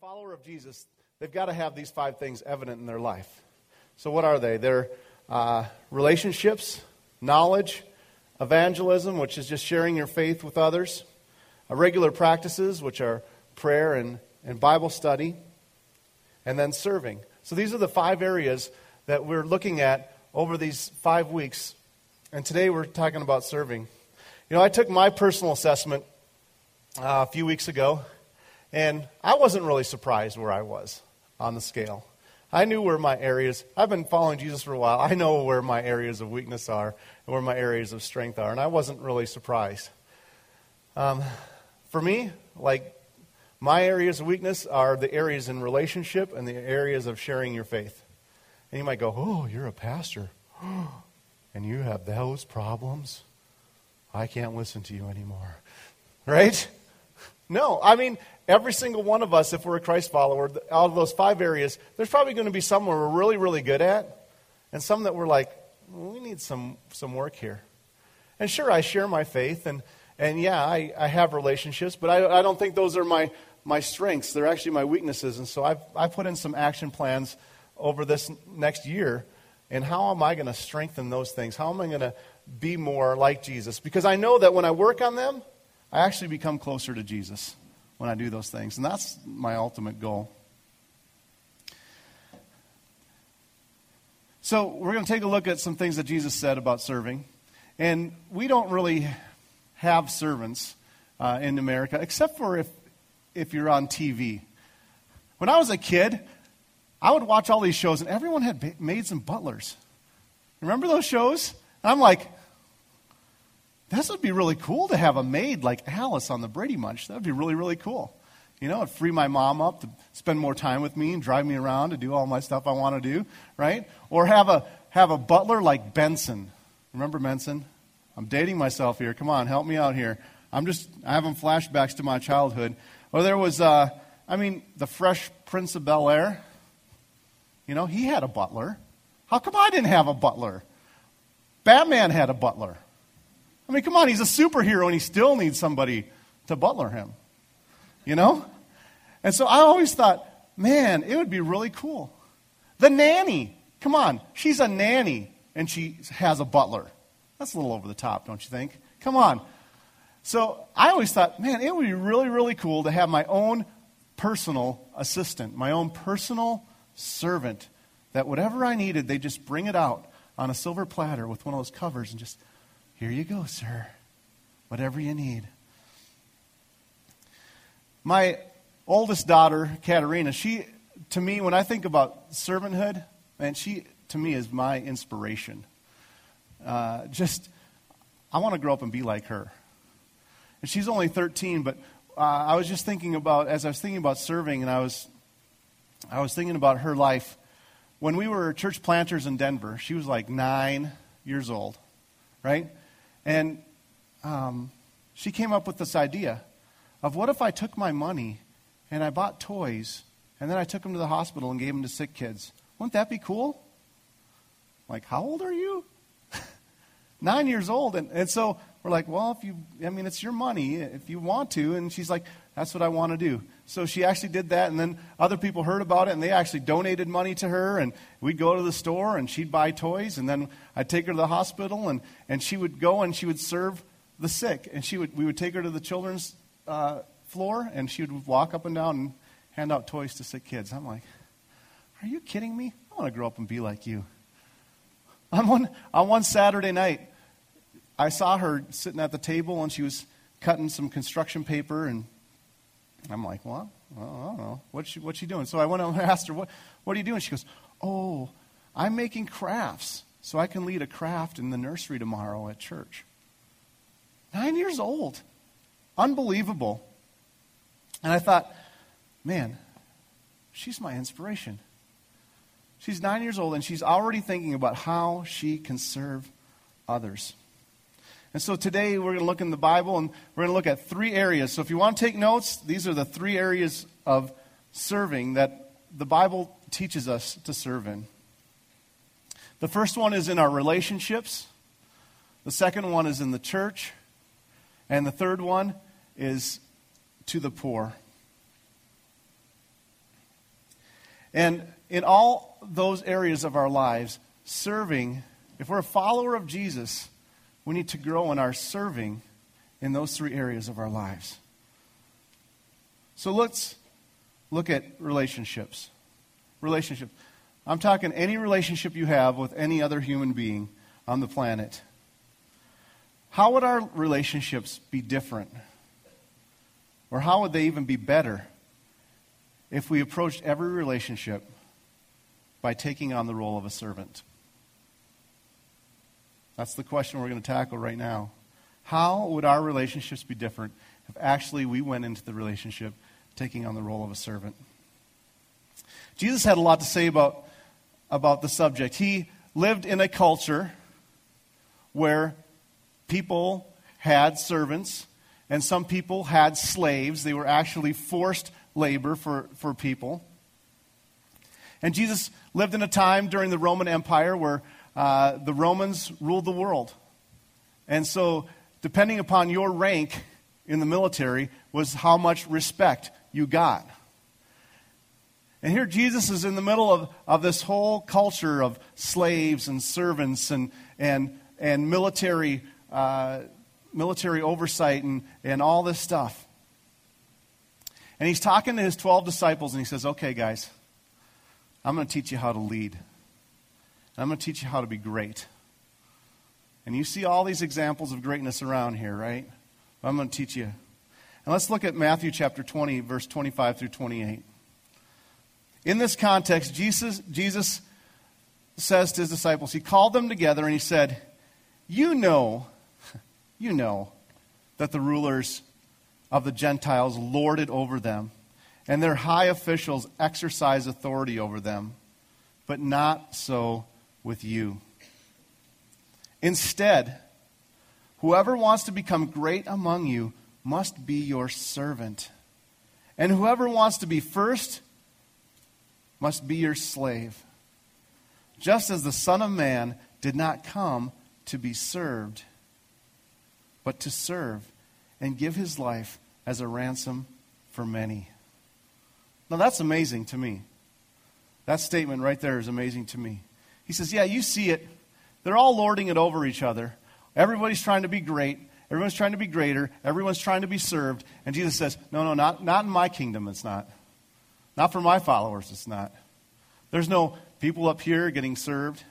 follower of Jesus, they've got to have these five things evident in their life. So, what are they? They're uh, relationships, knowledge, evangelism, which is just sharing your faith with others, uh, regular practices, which are prayer and, and Bible study, and then serving. So, these are the five areas that we're looking at over these five weeks. And today we're talking about serving. You know, I took my personal assessment uh, a few weeks ago. And I wasn't really surprised where I was on the scale. I knew where my areas, I've been following Jesus for a while. I know where my areas of weakness are and where my areas of strength are. And I wasn't really surprised. Um, for me, like, my areas of weakness are the areas in relationship and the areas of sharing your faith. And you might go, Oh, you're a pastor. and you have those problems? I can't listen to you anymore. Right? No, I mean, every single one of us, if we're a Christ follower, out of those five areas, there's probably going to be some we're really, really good at, and some that we're like, we need some, some work here. And sure, I share my faith, and, and yeah, I, I have relationships, but I, I don't think those are my, my strengths. They're actually my weaknesses. And so I've, I put in some action plans over this next year. And how am I going to strengthen those things? How am I going to be more like Jesus? Because I know that when I work on them, I actually become closer to Jesus when I do those things. And that's my ultimate goal. So, we're going to take a look at some things that Jesus said about serving. And we don't really have servants uh, in America, except for if, if you're on TV. When I was a kid, I would watch all these shows, and everyone had maids and butlers. Remember those shows? And I'm like, this would be really cool to have a maid like Alice on the Brady Bunch. That would be really, really cool. You know, it'd free my mom up to spend more time with me and drive me around to do all my stuff I want to do, right? Or have a, have a butler like Benson. Remember Benson? I'm dating myself here. Come on, help me out here. I'm just having flashbacks to my childhood. Or there was, uh, I mean, the Fresh Prince of Bel Air. You know, he had a butler. How come I didn't have a butler? Batman had a butler. I mean, come on, he's a superhero and he still needs somebody to butler him. You know? And so I always thought, man, it would be really cool. The nanny. Come on, she's a nanny and she has a butler. That's a little over the top, don't you think? Come on. So I always thought, man, it would be really, really cool to have my own personal assistant, my own personal servant, that whatever I needed, they just bring it out on a silver platter with one of those covers and just here you go, sir. Whatever you need. My oldest daughter, Katerina, she, to me, when I think about servanthood, man, she, to me, is my inspiration. Uh, just, I want to grow up and be like her. And she's only 13, but uh, I was just thinking about, as I was thinking about serving, and I was, I was thinking about her life. When we were church planters in Denver, she was like nine years old, right? And um, she came up with this idea of what if I took my money and I bought toys and then I took them to the hospital and gave them to sick kids? Wouldn't that be cool? Like, how old are you? Nine years old. And, and so we're like, well, if you, I mean, it's your money if you want to. And she's like, that's what I want to do. So she actually did that, and then other people heard about it, and they actually donated money to her. And we'd go to the store, and she'd buy toys, and then I'd take her to the hospital, and, and she would go and she would serve the sick. And she would, we would take her to the children's uh, floor, and she would walk up and down and hand out toys to sick kids. I'm like, are you kidding me? I want to grow up and be like you. On one, on one Saturday night, I saw her sitting at the table, and she was cutting some construction paper, and I'm like, well, I don't know. What's she, what's she doing? So I went and asked her, what, what are you doing? She goes, oh, I'm making crafts so I can lead a craft in the nursery tomorrow at church. Nine years old. Unbelievable. And I thought, man, she's my inspiration. She's nine years old and she's already thinking about how she can serve others. And so today we're going to look in the Bible and we're going to look at three areas. So if you want to take notes, these are the three areas of serving that the Bible teaches us to serve in. The first one is in our relationships, the second one is in the church, and the third one is to the poor. And in all those areas of our lives, serving, if we're a follower of Jesus, we need to grow in our serving in those three areas of our lives. So let's look at relationships. Relationships. I'm talking any relationship you have with any other human being on the planet. How would our relationships be different? Or how would they even be better if we approached every relationship by taking on the role of a servant? That's the question we're going to tackle right now. How would our relationships be different if actually we went into the relationship taking on the role of a servant? Jesus had a lot to say about, about the subject. He lived in a culture where people had servants and some people had slaves. They were actually forced labor for, for people. And Jesus lived in a time during the Roman Empire where uh, the Romans ruled the world. And so, depending upon your rank in the military, was how much respect you got. And here Jesus is in the middle of, of this whole culture of slaves and servants and, and, and military, uh, military oversight and, and all this stuff. And he's talking to his 12 disciples and he says, Okay, guys, I'm going to teach you how to lead. I'm going to teach you how to be great. And you see all these examples of greatness around here, right? I'm going to teach you. And let's look at Matthew chapter 20, verse 25 through 28. In this context, Jesus, Jesus says to his disciples, he called them together and he said, You know, you know that the rulers of the Gentiles lord it over them, and their high officials exercise authority over them, but not so with you. Instead, whoever wants to become great among you must be your servant. And whoever wants to be first must be your slave. Just as the Son of Man did not come to be served, but to serve and give his life as a ransom for many. Now that's amazing to me. That statement right there is amazing to me. He says, Yeah, you see it. They're all lording it over each other. Everybody's trying to be great. Everyone's trying to be greater. Everyone's trying to be served. And Jesus says, No, no, not, not in my kingdom, it's not. Not for my followers, it's not. There's no people up here getting served.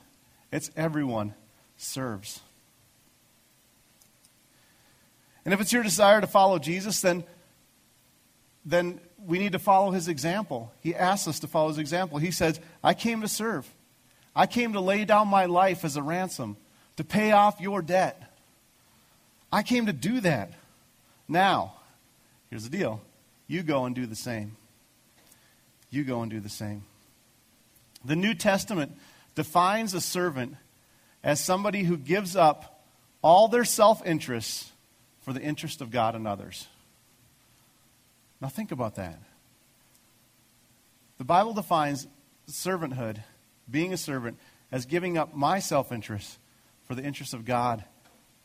It's everyone serves. And if it's your desire to follow Jesus, then, then we need to follow his example. He asks us to follow his example. He says, I came to serve. I came to lay down my life as a ransom, to pay off your debt. I came to do that. Now, here's the deal you go and do the same. You go and do the same. The New Testament defines a servant as somebody who gives up all their self interests for the interest of God and others. Now, think about that. The Bible defines servanthood being a servant as giving up my self interest for the interest of God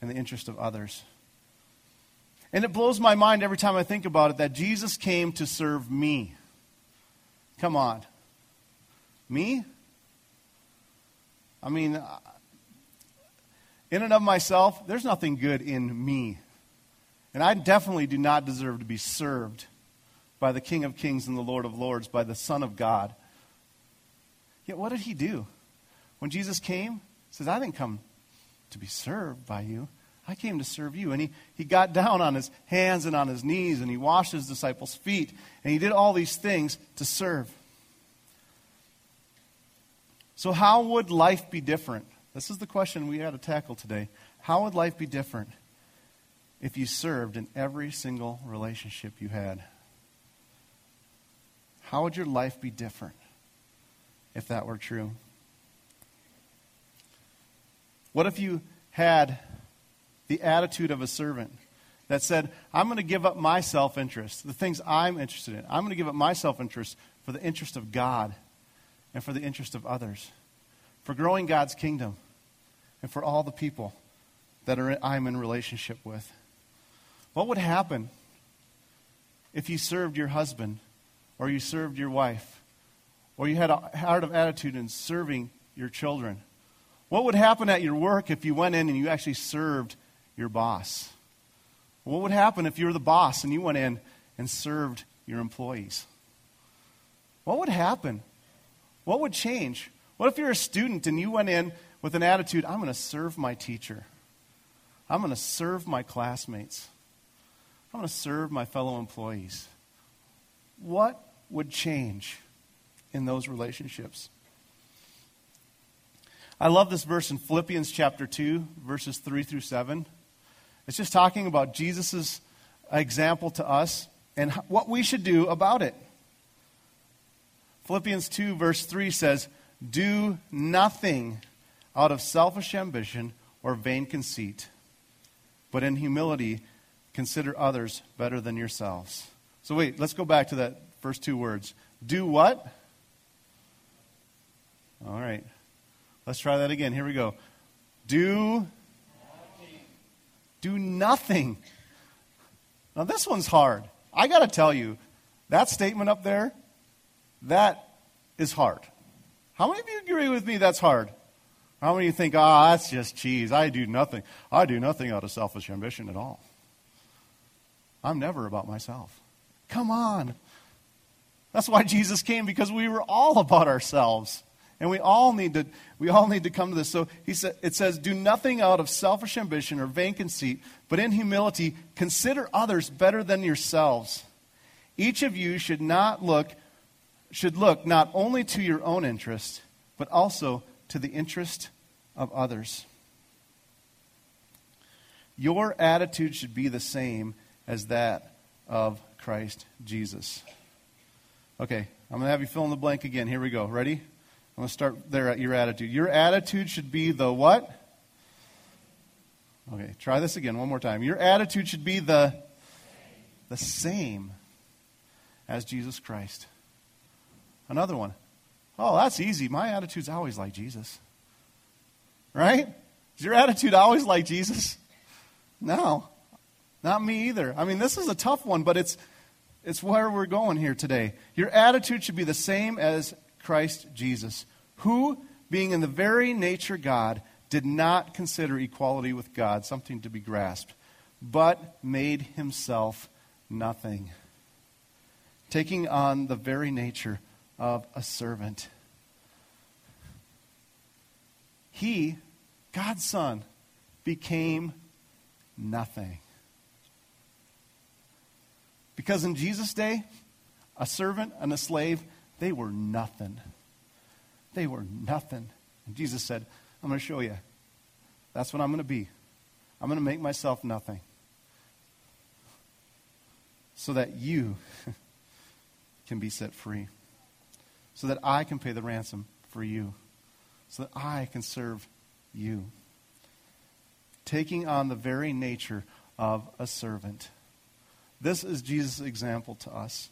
and the interest of others. And it blows my mind every time I think about it that Jesus came to serve me. Come on. Me? I mean, uh, in and of myself, there's nothing good in me. And I definitely do not deserve to be served by the King of Kings and the Lord of Lords, by the Son of God. Yet what did he do? When Jesus came, he says, I didn't come to be served by you. I came to serve you. And he, he got down on his hands and on his knees and he washed his disciples' feet and he did all these things to serve. So, how would life be different? This is the question we had to tackle today. How would life be different if you served in every single relationship you had? How would your life be different? If that were true? What if you had the attitude of a servant that said, I'm going to give up my self interest, the things I'm interested in. I'm going to give up my self interest for the interest of God and for the interest of others, for growing God's kingdom, and for all the people that are, I'm in relationship with. What would happen if you served your husband or you served your wife or you had a heart of attitude in serving your children? What would happen at your work if you went in and you actually served your boss? What would happen if you were the boss and you went in and served your employees? What would happen? What would change? What if you're a student and you went in with an attitude, I'm going to serve my teacher? I'm going to serve my classmates. I'm going to serve my fellow employees. What would change in those relationships? I love this verse in Philippians chapter 2, verses 3 through 7. It's just talking about Jesus' example to us and what we should do about it. Philippians 2, verse 3 says, Do nothing out of selfish ambition or vain conceit, but in humility consider others better than yourselves. So, wait, let's go back to that first two words. Do what? All right. Let's try that again. Here we go. Do do nothing. Now this one's hard. I got to tell you, that statement up there, that is hard. How many of you agree with me that's hard? How many of you think, ah, oh, that's just cheese. I do nothing. I do nothing out of selfish ambition at all. I'm never about myself. Come on. That's why Jesus came, because we were all about ourselves. And we all need to, we all need to come to this. So he said, it says, Do nothing out of selfish ambition or vain conceit, but in humility consider others better than yourselves. Each of you should not look, should look not only to your own interest, but also to the interest of others. Your attitude should be the same as that of Christ Jesus. Okay, I'm going to have you fill in the blank again. Here we go. Ready? I'm going to start there at your attitude. Your attitude should be the what? Okay, try this again one more time. Your attitude should be the the same as Jesus Christ. Another one. Oh, that's easy. My attitude's always like Jesus. Right? Is your attitude always like Jesus? No. Not me either. I mean, this is a tough one, but it's it's where we're going here today. Your attitude should be the same as Christ Jesus, who, being in the very nature God, did not consider equality with God something to be grasped, but made himself nothing, taking on the very nature of a servant. He, God's Son, became nothing. Because in Jesus' day, a servant and a slave they were nothing. They were nothing. And Jesus said, I'm going to show you. That's what I'm going to be. I'm going to make myself nothing. So that you can be set free. So that I can pay the ransom for you. So that I can serve you. Taking on the very nature of a servant. This is Jesus' example to us.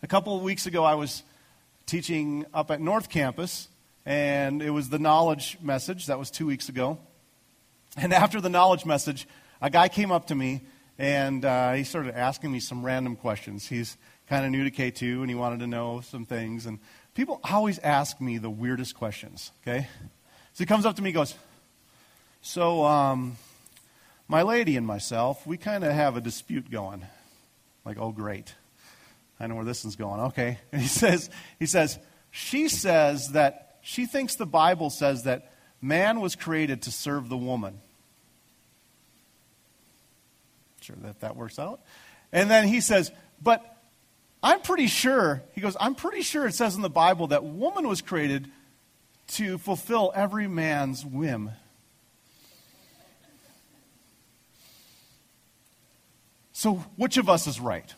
A couple of weeks ago, I was teaching up at North Campus, and it was the knowledge message. That was two weeks ago. And after the knowledge message, a guy came up to me and uh, he started asking me some random questions. He's kind of new to K2 and he wanted to know some things. And people always ask me the weirdest questions, okay? So he comes up to me and goes, So, um, my lady and myself, we kind of have a dispute going. Like, oh, great. I know where this one's going. Okay. And he says, he says, she says that she thinks the Bible says that man was created to serve the woman. Sure that that works out. And then he says, but I'm pretty sure, he goes, I'm pretty sure it says in the Bible that woman was created to fulfill every man's whim. So, which of us is right?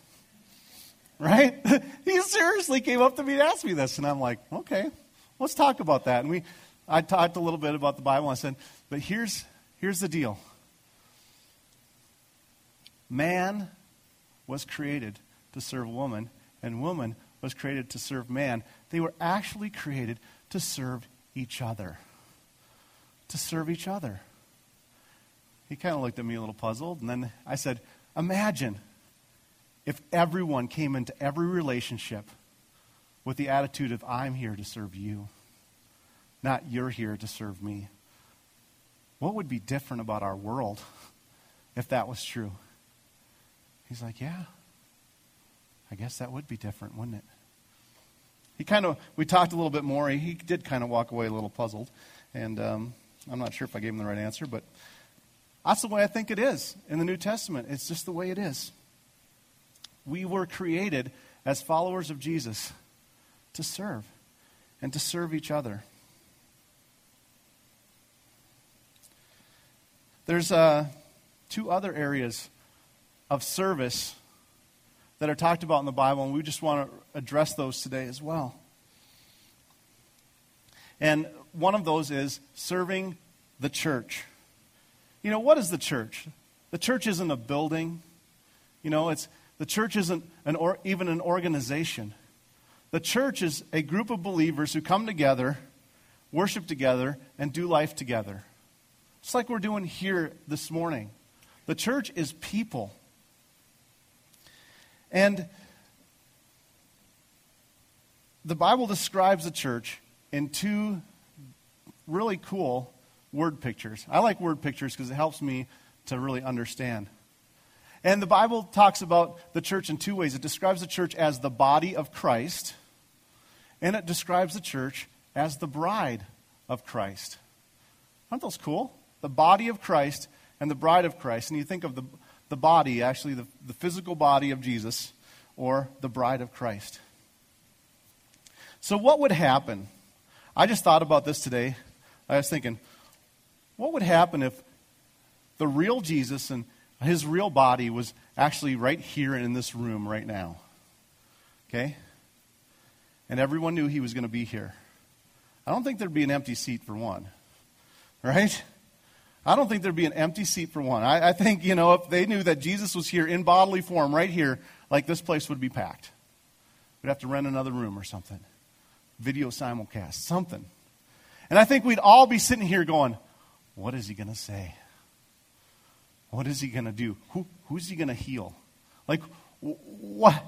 Right? he seriously came up to me and asked me this, and I'm like, okay, let's talk about that. And we, I talked a little bit about the Bible. And I said, but here's here's the deal. Man was created to serve woman, and woman was created to serve man. They were actually created to serve each other. To serve each other. He kind of looked at me a little puzzled, and then I said, Imagine if everyone came into every relationship with the attitude of, I'm here to serve you, not you're here to serve me. What would be different about our world if that was true? He's like, Yeah, I guess that would be different, wouldn't it? He kind of, we talked a little bit more. He did kind of walk away a little puzzled. And um, I'm not sure if I gave him the right answer, but that's the way I think it is in the New Testament. It's just the way it is. We were created as followers of Jesus to serve and to serve each other. There's uh, two other areas of service that are talked about in the Bible, and we just want to address those today as well. And one of those is serving the church. You know, what is the church? The church isn't a building. You know, it's the church isn't an or, even an organization. The church is a group of believers who come together, worship together, and do life together. It's like we're doing here this morning. The church is people. And the Bible describes the church in two really cool word pictures. I like word pictures because it helps me to really understand. And the Bible talks about the church in two ways it describes the church as the body of Christ, and it describes the church as the bride of Christ. Aren't those cool? The body of Christ and the bride of Christ. And you think of the, the body, actually, the, the physical body of Jesus, or the bride of Christ. So, what would happen? I just thought about this today. I was thinking, what would happen if the real Jesus and his real body was actually right here in this room right now? Okay? And everyone knew he was going to be here. I don't think there'd be an empty seat for one. Right? I don't think there'd be an empty seat for one. I, I, think, you know, if they knew that Jesus was here in bodily form right here, like this place would be packed. We'd have to rent another room or something. Video simulcast, something. And I think we'd all be sitting here going, what is he going to say? What is he going to do? Who, who's he going to heal? Like, what,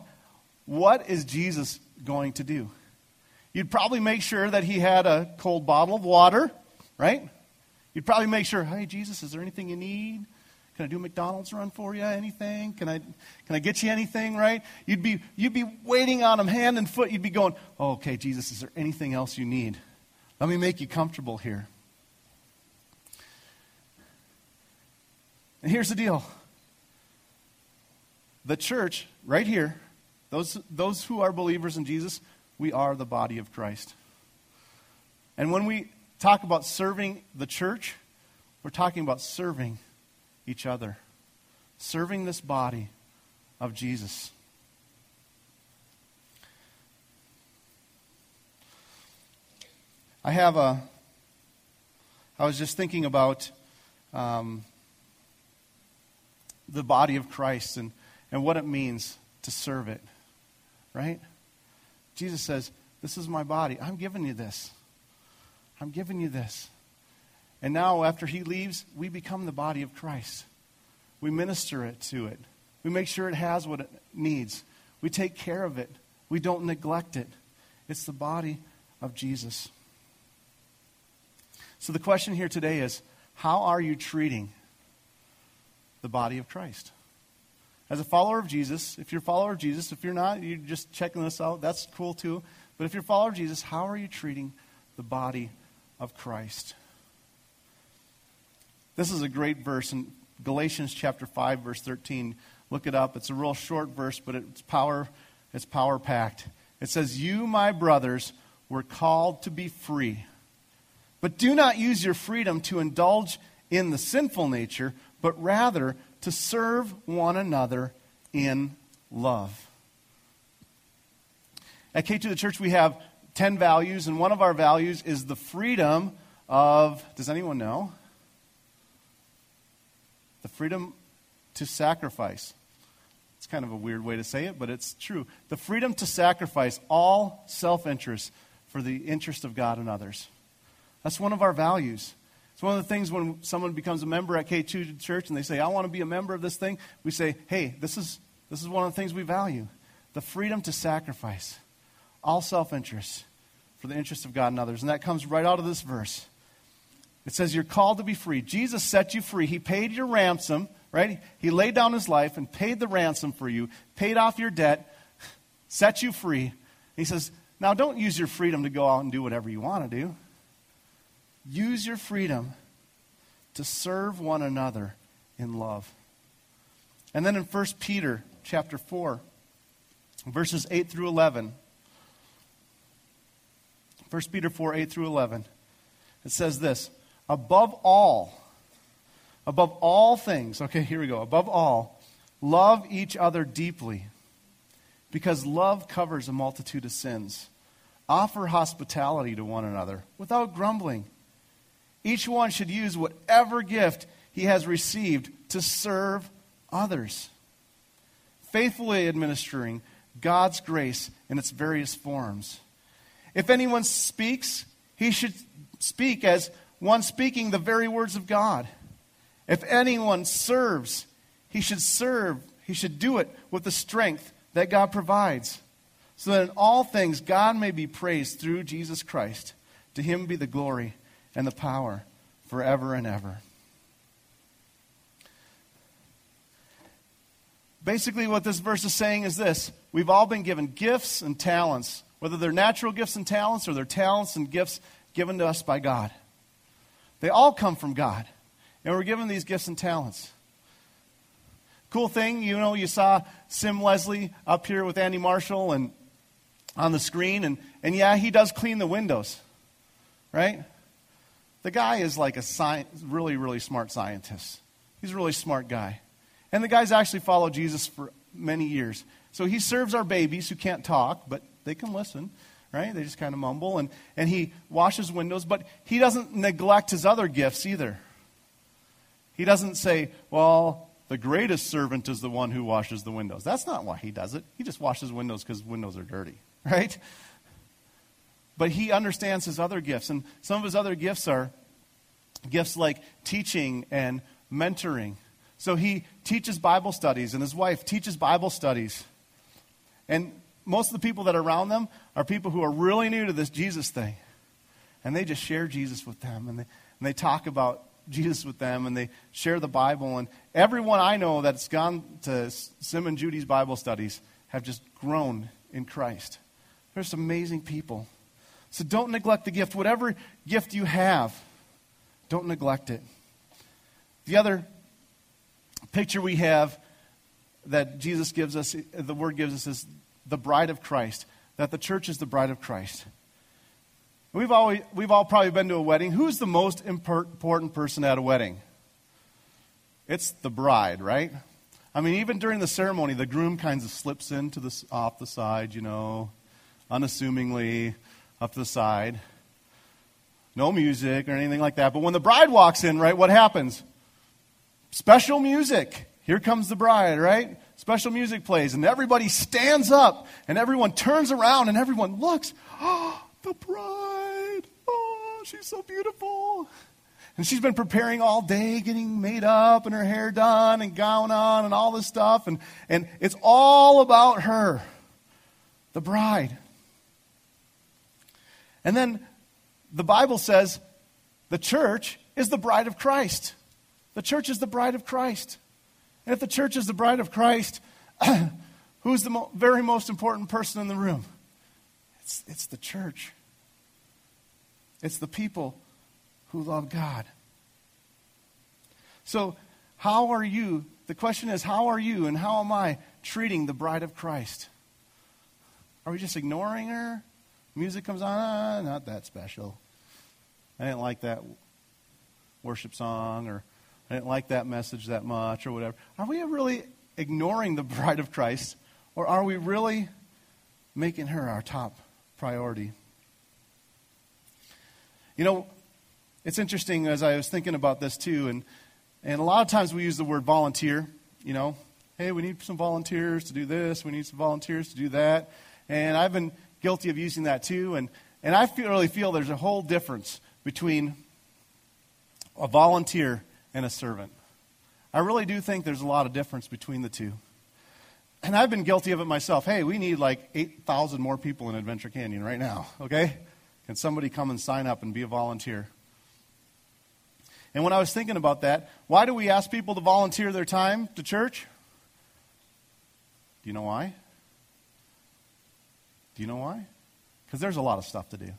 what is Jesus going to do? You'd probably make sure that he had a cold bottle of water, right? You'd probably make sure, hey, Jesus, is there anything you need? Can I do a McDonald's run for you? Anything? Can I, can I get you anything, right? You'd be, you'd be waiting on him hand and foot. You'd be going, oh, okay, Jesus, is there anything else you need? Let me make you comfortable here. And here's the deal the church, right here, those, those who are believers in Jesus, we are the body of Christ. And when we talk about serving the church, we're talking about serving each other, serving this body of Jesus. I have a, I was just thinking about um, the body of Christ and, and what it means to serve it, right? Jesus says, This is my body. I'm giving you this. I'm giving you this. And now, after he leaves, we become the body of Christ. We minister it to it. We make sure it has what it needs. We take care of it. We don't neglect it. It's the body of Jesus. So, the question here today is how are you treating the body of Christ. As a follower of Jesus, if you're a follower of Jesus, if you're not, you're just checking this out, that's cool too. But if you're a follower of Jesus, how are you treating the body of Christ? This is a great verse in Galatians chapter 5 verse 13. Look it up. It's a real short verse, but it's power it's power packed. It says, "You, my brothers, were called to be free. But do not use your freedom to indulge in the sinful nature, but rather to serve one another in love. At K2 the Church, we have 10 values, and one of our values is the freedom of, does anyone know? The freedom to sacrifice. It's kind of a weird way to say it, but it's true. The freedom to sacrifice all self interest for the interest of God and others. That's one of our values. It's one of the things when someone becomes a member at K2 Church and they say, I want to be a member of this thing, we say, hey, this is, this is one of the things we value the freedom to sacrifice all self interest for the interest of God and others. And that comes right out of this verse. It says, You're called to be free. Jesus set you free. He paid your ransom, right? He laid down his life and paid the ransom for you, paid off your debt, set you free. He says, Now don't use your freedom to go out and do whatever you want to do. Use your freedom to serve one another in love. And then in 1 Peter chapter 4, verses 8 through 11. 1 Peter 4, 8 through 11. It says this Above all, above all things, okay, here we go. Above all, love each other deeply, because love covers a multitude of sins. Offer hospitality to one another without grumbling. Each one should use whatever gift he has received to serve others, faithfully administering God's grace in its various forms. If anyone speaks, he should speak as one speaking the very words of God. If anyone serves, he should serve, he should do it with the strength that God provides, so that in all things God may be praised through Jesus Christ. To him be the glory and the power forever and ever. Basically, what this verse is saying is this we've all been given gifts and talents, whether they're natural gifts and talents or they're talents and gifts given to us by God. They all come from God, and we're given these gifts and talents. Cool thing, you know, you saw Sim Leslie up here with Andy Marshall and on the screen, and, and yeah, he does clean the windows, right? The guy is like a sci- really, really smart scientist. He's a really smart guy. And the guy's actually followed Jesus for many years. So he serves our babies who can't talk, but they can listen, right? They just kind of mumble. And, and he washes windows, but he doesn't neglect his other gifts either. He doesn't say, well, the greatest servant is the one who washes the windows. That's not why he does it. He just washes windows because windows are dirty, right? But he understands his other gifts. And some of his other gifts are gifts like teaching and mentoring so he teaches Bible studies, and his wife teaches Bible studies. And most of the people that are around them are people who are really new to this Jesus thing. And they just share Jesus with them, and they, and they talk about Jesus with them, and they share the Bible. And everyone I know that's gone to Sim and Judy's Bible studies have just grown in Christ. They're just amazing people. So don't neglect the gift. Whatever gift you have, don't neglect it. The other picture we have that Jesus gives us, the word gives us, is the bride of Christ, that the church is the bride of Christ. We've, always, we've all probably been to a wedding. Who's the most important person at a wedding? It's the bride, right? I mean, even during the ceremony, the groom kind of slips into the, off the side, you know, unassumingly up to the side. No music or anything like that. But when the bride walks in, right, what happens? Special music. Here comes the bride, right? Special music plays, and everybody stands up, and everyone turns around, and everyone looks. Oh, the bride. Oh, she's so beautiful. And she's been preparing all day, getting made up, and her hair done, and gown on, and all this stuff. And, and it's all about her, the bride. And then the Bible says the church is the bride of Christ. The church is the bride of Christ. And if the church is the bride of Christ, who's the mo- very most important person in the room? It's, it's the church. It's the people who love God. So, how are you? The question is, how are you and how am I treating the bride of Christ? Are we just ignoring her? Music comes on, ah, not that special. I didn't like that worship song, or I didn't like that message that much or whatever. Are we really ignoring the bride of Christ or are we really making her our top priority? You know, it's interesting as I was thinking about this too, and, and a lot of times we use the word volunteer, you know. Hey, we need some volunteers to do this, we need some volunteers to do that. And I've been guilty of using that too, and, and I feel, really feel there's a whole difference between a volunteer and a servant. I really do think there's a lot of difference between the two. and I've been guilty of it myself. Hey, we need like 8,000 more people in Adventure Canyon right now, okay? Can somebody come and sign up and be a volunteer? And when I was thinking about that, why do we ask people to volunteer their time to church? Do you know why? Do you know why? Because there's a lot of stuff to do.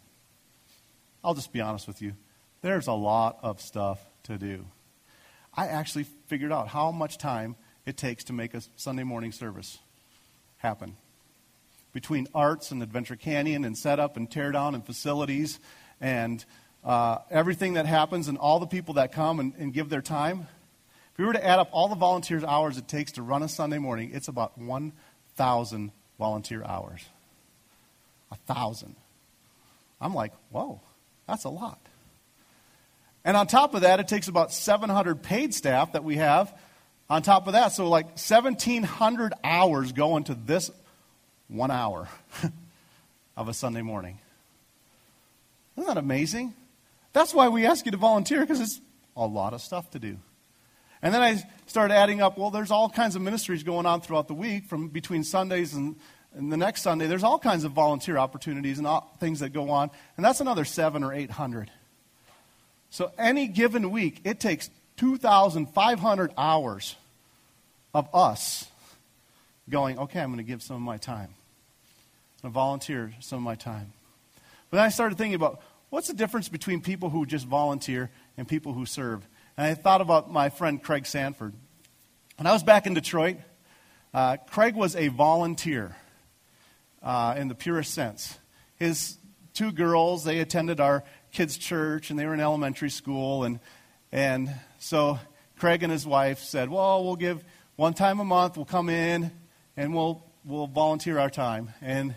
I'll just be honest with you. There's a lot of stuff to do. I actually figured out how much time it takes to make a Sunday morning service happen. Between arts and Adventure Canyon and setup and teardown and facilities and uh, everything that happens and all the people that come and, and give their time, if we were to add up all the volunteers' hours it takes to run a Sunday morning, it's about 1,000 volunteer hours. A thousand. I'm like, whoa, that's a lot. And on top of that, it takes about 700 paid staff that we have on top of that. So, like 1,700 hours go into this one hour of a Sunday morning. Isn't that amazing? That's why we ask you to volunteer, because it's a lot of stuff to do. And then I started adding up, well, there's all kinds of ministries going on throughout the week from between Sundays and, and the next Sunday. There's all kinds of volunteer opportunities and all, things that go on. And that's another seven or 800. So any given week, it takes 2,500 hours of us going, okay, I'm going to give some of my time. I'm going to volunteer some of my time. But then I started thinking about what's the difference between people who just volunteer and people who serve. And I thought about my friend Craig Sanford. When I was back in Detroit, uh, Craig was a volunteer uh, in the purest sense. His two girls, they attended our kids' church and they were in elementary school. And, and so Craig and his wife said, Well, we'll give one time a month, we'll come in and we'll, we'll volunteer our time. And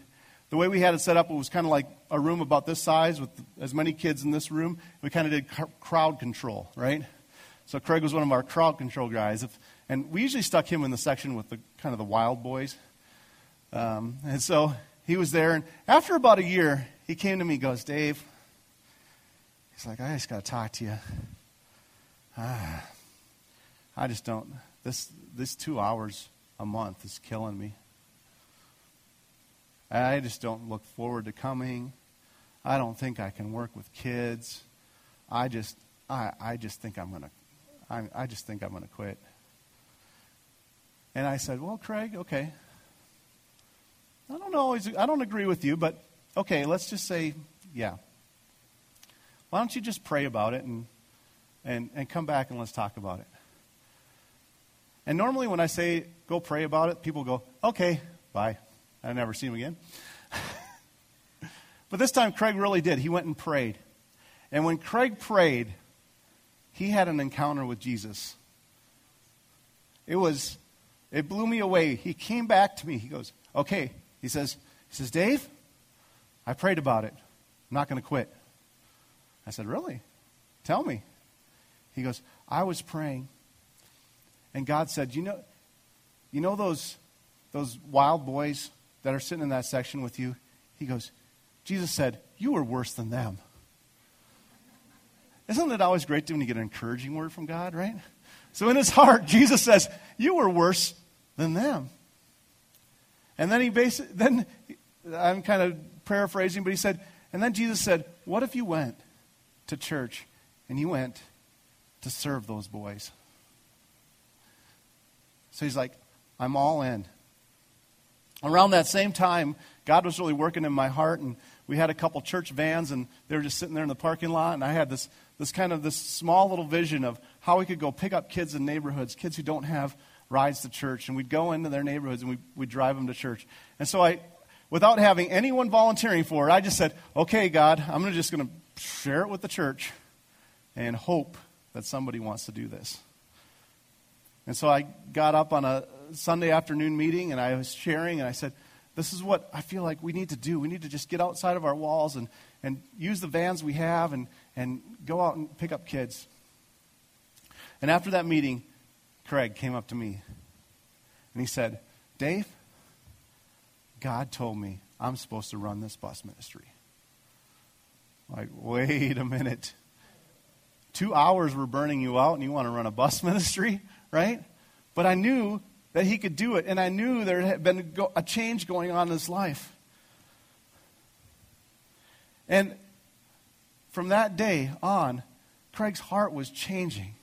the way we had it set up, it was kind of like a room about this size with as many kids in this room. We kind of did crowd control, right? So Craig was one of our crowd control guys. If, and we usually stuck him in the section with the kind of the wild boys. Um, and so he was there. And after about a year, he came to me goes, Dave, he's like, I just got to talk to you. Ah, I just don't, this, this two hours a month is killing me. I just don't look forward to coming. I don't think I can work with kids. I just, I, I just think I'm to, I, I just think I'm to quit. And I said, well, Craig, okay. I don't always, I don't agree with you, but okay, let's just say, yeah. Why don't you just pray about it and, and, and come back and let's talk about it? And normally when I say go pray about it, people go, okay, bye. I never see him again. but this time Craig really did. He went and prayed. And when Craig prayed, he had an encounter with Jesus. It was, it blew me away. He came back to me. He goes, okay. He says, he says, Dave, I prayed about it. I'm not going to quit. I said, really? Tell me. He goes, I was praying and God said, you know, you know those, those wild boys that are sitting in that section with you? He goes, Jesus said, you were worse than them. Isn't it always great when you get an encouraging word from God, right? So in his heart, Jesus says, you were worse than them. And then he basically, then I'm kind of paraphrasing, but he said, and then Jesus said, what if you went to church and you went to serve those boys? So he's like, I'm all in. Around that same time, God was really working in my heart, and we had a couple church vans, and they were just sitting there in the parking lot, and I had this, this kind of this small little vision of how we could go pick up kids in neighborhoods, kids who don't have rides to church, and we'd go into their neighborhoods and we'd, we'd drive them to church. And so I, without having anyone volunteering for it, I just said, okay, God, I'm just going to share it with the church and hope that somebody wants to do this. And so I got up on a Sunday afternoon meeting and I was sharing and I said, This is what I feel like we need to do. We need to just get outside of our walls and, and use the vans we have and, and go out and pick up kids. And after that meeting, Craig came up to me and he said, Dave, God told me I'm supposed to run this bus ministry. Like, wait a minute. Two hours were burning you out and you want to run a bus ministry? right? But I knew that he could do it. And I knew there had been a change going on in his life. And from that day on, Craig's heart was changing.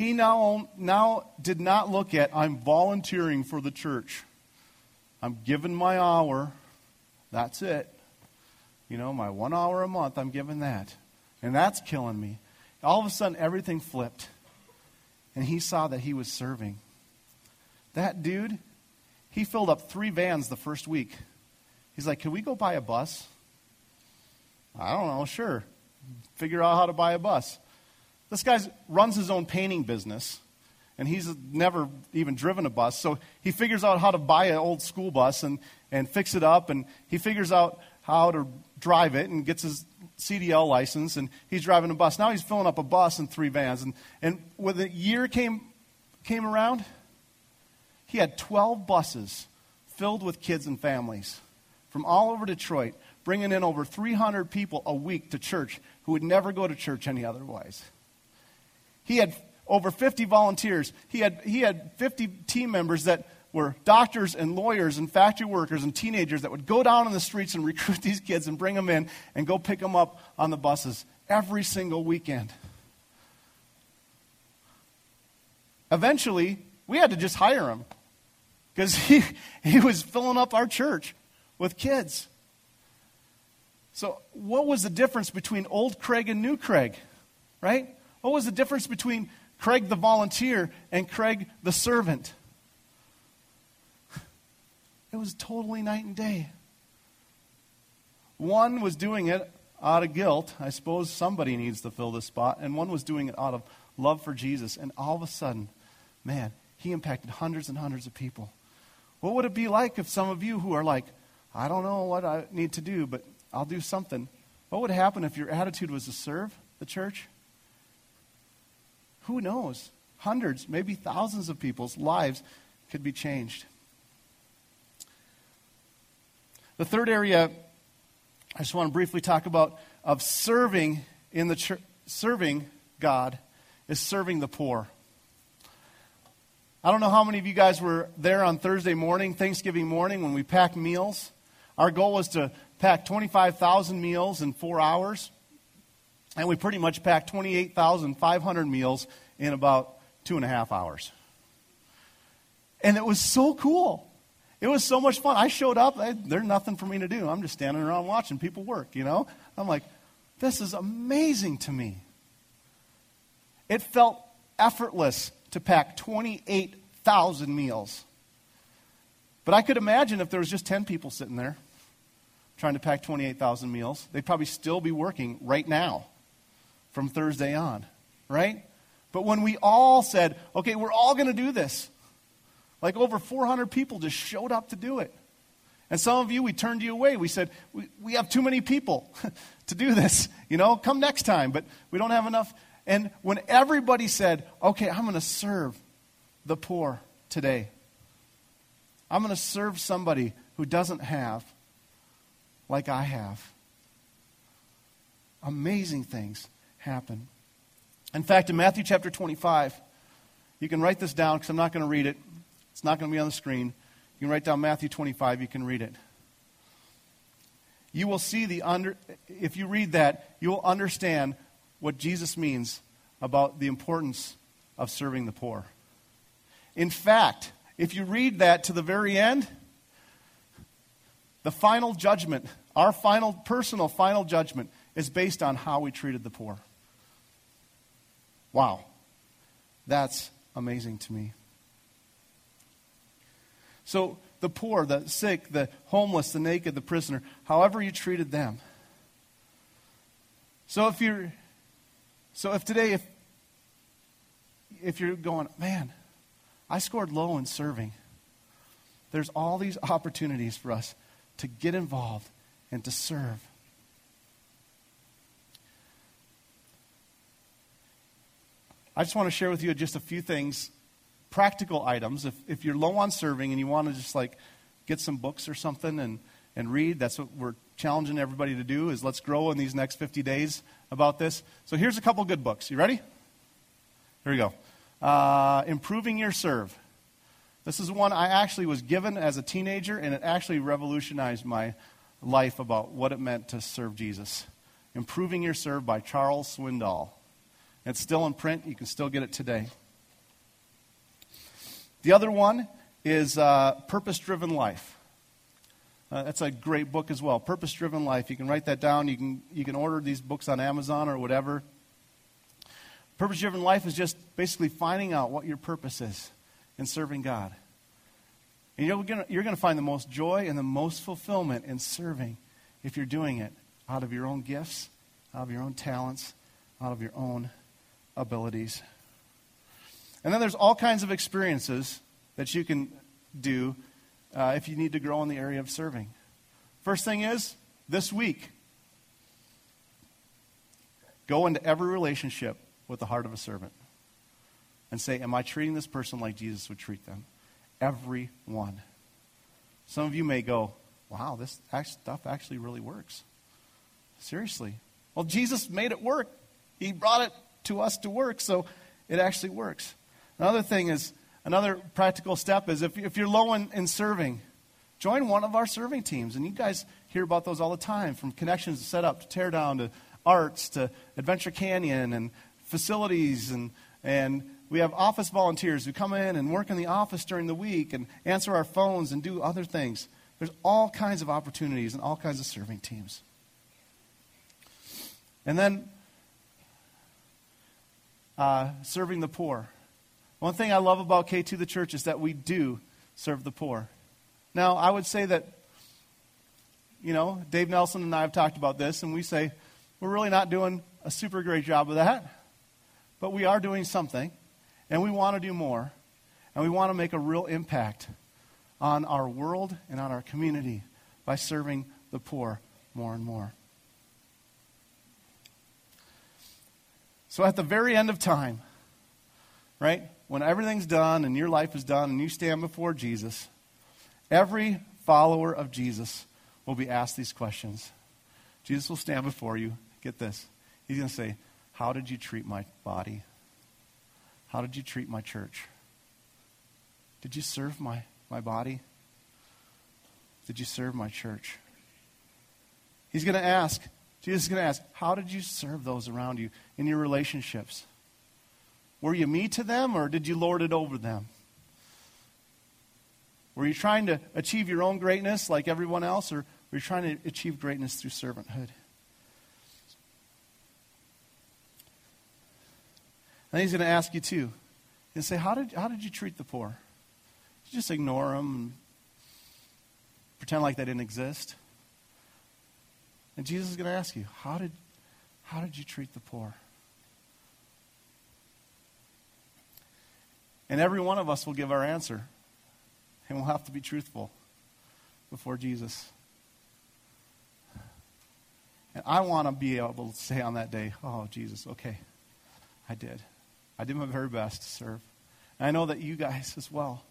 He now, now did not look at, I'm volunteering for the church. I'm giving my hour. That's it. You know, my one hour a month, I'm giving that. And that's killing me. All of a sudden, everything flipped. And he saw that he was serving. That dude, he filled up three vans the first week. He's like, Can we go buy a bus? I don't know, sure. Figure out how to buy a bus. This guy runs his own painting business, and he's never even driven a bus. So he figures out how to buy an old school bus and, and fix it up, and he figures out how to drive it and gets his CDL license, and he's driving a bus. Now he's filling up a bus and three vans. And, and when the year came, came around, he had 12 buses filled with kids and families from all over Detroit, bringing in over 300 people a week to church who would never go to church any otherwise. He had over 50 volunteers. He had, he had 50 team members that were doctors and lawyers and factory workers and teenagers that would go down in the streets and recruit these kids and bring them in and go pick them up on the buses every single weekend. Eventually, we had to just hire him because he, he was filling up our church with kids. So, what was the difference between old Craig and new Craig? Right? What was the difference between Craig the volunteer and Craig the servant? It was totally night and day. One was doing it out of guilt. I suppose somebody needs to fill this spot. And one was doing it out of love for Jesus. And all of a sudden, man, he impacted hundreds and hundreds of people. What would it be like if some of you who are like, I don't know what I need to do, but I'll do something? What would happen if your attitude was to serve the church? Who knows? Hundreds, maybe thousands of people's lives could be changed. The third area I just want to briefly talk about of serving in the church, serving God is serving the poor. I don't know how many of you guys were there on Thursday morning, Thanksgiving morning, when we packed meals. Our goal was to pack 25,000 meals in four hours. And we pretty much packed 28,500 meals in about two and a half hours. And it was so cool. It was so much fun. I showed up. I, there's nothing for me to do. I'm just standing around watching people work, you know? I'm like, this is amazing to me. It felt effortless to pack 28,000 meals. But I could imagine if there was just 10 people sitting there trying to pack 28,000 meals, they'd probably still be working right now from Thursday on, right? But when we all said, okay, we're all going to do this, like over 400 people just showed up to do it. And some of you, we turned you away. We said, we, we have too many people to do this. You know, come next time, but we don't have enough. And when everybody said, okay, I'm going to serve the poor today, I'm going to serve somebody who doesn't have like I have, amazing things happen. In fact, in Matthew chapter 25, you can write this down because I'm not going to read it. It's not going to be on the screen. You can write down Matthew 25, you can read it. You will see the under, if you read that, you will understand what Jesus means about the importance of serving the poor. In fact, if you read that to the very end, the final judgment, our final personal final judgment, is based on how we treated the poor. Wow. That's amazing to me. So, the poor, the sick, the homeless, the naked, the prisoner, however you treated them. So if you're so if today if if you're going, man, I scored low in serving. There's all these opportunities for us to get involved and to serve. I just want to share with you just a few things, practical items. If, if you're low on serving and you want to just like get some books or something and, and read, that's what we're challenging everybody to do is let's grow in these next 50 days about this. So here's a couple good books. You ready? Here we go. Uh, Improving Your Serve. This is one I actually was given as a teenager, and it actually revolutionized my life about what it meant to serve Jesus. Improving Your Serve by Charles Swindoll. It's still in print. You can still get it today. The other one is uh, Purpose Driven Life. Uh, that's a great book as well. Purpose Driven Life. You can write that down. You can, you can order these books on Amazon or whatever. Purpose Driven Life is just basically finding out what your purpose is in serving God. And you're going you're to find the most joy and the most fulfillment in serving if you're doing it out of your own gifts, out of your own talents, out of your own abilities. And then there's all kinds of experiences that you can do uh, if you need to grow in the area of serving. First thing is, this week, go into every relationship with the heart of a servant and say, Am I treating this person like Jesus would treat them? Every one. Some of you may go, Wow, this stuff actually really works. Seriously. Well, Jesus made it work. He brought it to us to work, so it actually works. Another thing is, another practical step is if, if you're low in, in serving, join one of our serving teams. And you guys hear about those all the time from connections to set up to tear down to arts to Adventure Canyon and facilities. And, and we have office volunteers who come in and work in the office during the week and answer our phones and do other things. There's all kinds of opportunities and all kinds of serving teams. And then uh, serving the poor. One thing I love about K2 the church is that we do serve the poor. Now, I would say that, you know, Dave Nelson and I have talked about this, and we say we're really not doing a super great job of that, but we are doing something, and we want to do more, and we want to make a real impact on our world and on our community by serving the poor more and more. So at the very end of time, right, when everything's done and your life is done and you stand before Jesus, every follower of Jesus will be asked these questions. Jesus will stand before you. Get this. He's going to say, How did you treat my body? How did you treat my church? Did you serve my, my body? Did you serve my church? He's going to ask, Jesus is going to ask, How did you serve those around you in your relationships? Were you me to them or did you lord it over them? Were you trying to achieve your own greatness like everyone else or were you trying to achieve greatness through servanthood? And he's going to ask you too. And say, how did, how did you treat the poor? Did you just ignore them and pretend like they didn't exist? And Jesus is going to ask you, how did, how did you treat the poor? And every one of us will give our answer. And we'll have to be truthful before Jesus. And I want to be able to say on that day, oh, Jesus, okay, I did. I did my very best to serve. And I know that you guys as well.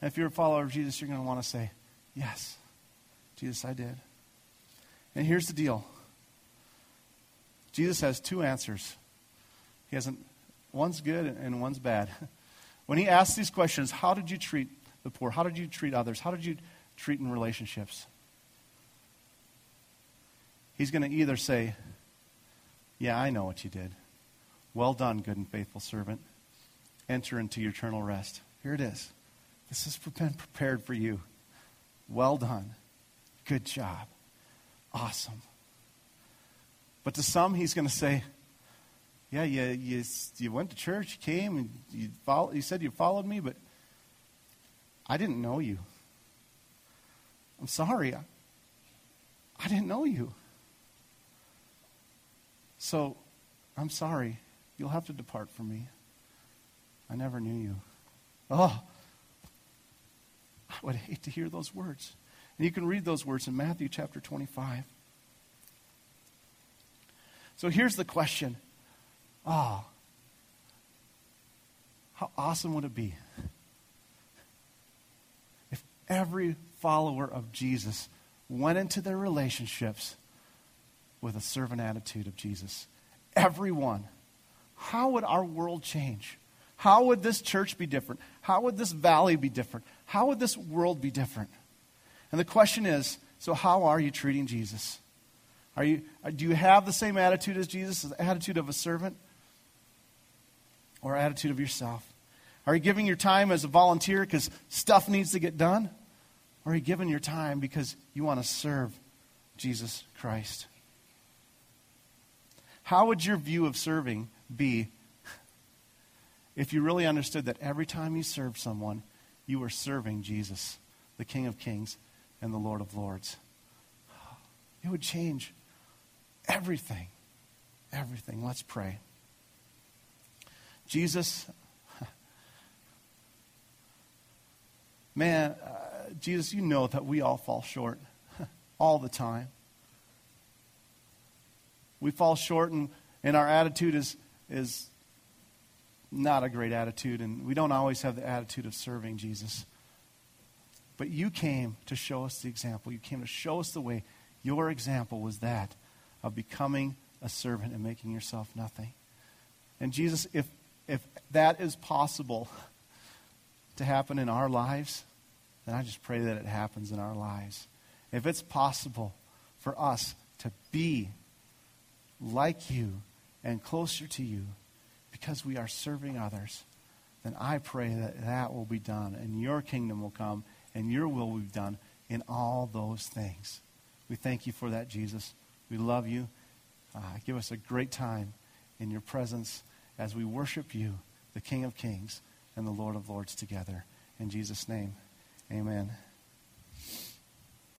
And if you're a follower of Jesus, you're going to want to say, yes, Jesus, I did. And here's the deal Jesus has two answers. He hasn't, one's good and one's bad. When he asks these questions, how did you treat the poor? How did you treat others? How did you treat in relationships? He's going to either say, Yeah, I know what you did. Well done, good and faithful servant. Enter into your eternal rest. Here it is. This has been prepared for you. Well done. Good job. Awesome. But to some, he's going to say, Yeah, you, you, you went to church, you came, and you, follow, you said you followed me, but I didn't know you. I'm sorry. I, I didn't know you. So, I'm sorry. You'll have to depart from me. I never knew you. Oh, I would hate to hear those words. And you can read those words in Matthew chapter 25. So here's the question. Ah, oh, how awesome would it be if every follower of Jesus went into their relationships with a servant attitude of Jesus? Everyone. How would our world change? How would this church be different? How would this valley be different? How would this world be different? And the question is so, how are you treating Jesus? Are you, uh, do you have the same attitude as Jesus, the attitude of a servant, or attitude of yourself? Are you giving your time as a volunteer because stuff needs to get done? Or are you giving your time because you want to serve Jesus Christ? How would your view of serving be if you really understood that every time you serve someone, you were serving Jesus, the King of Kings and the Lord of Lords? It would change everything. Everything. Let's pray. Jesus, man, uh, Jesus, you know that we all fall short all the time. We fall short, and, and our attitude is, is not a great attitude, and we don't always have the attitude of serving Jesus. But you came to show us the example. You came to show us the way. Your example was that of becoming a servant and making yourself nothing. And Jesus, if, if that is possible to happen in our lives, then I just pray that it happens in our lives. If it's possible for us to be like you and closer to you because we are serving others, then I pray that that will be done and your kingdom will come and your will we've done in all those things. We thank you for that, Jesus. We love you. Uh, give us a great time in your presence as we worship you, the King of Kings and the Lord of Lords, together. In Jesus' name, amen.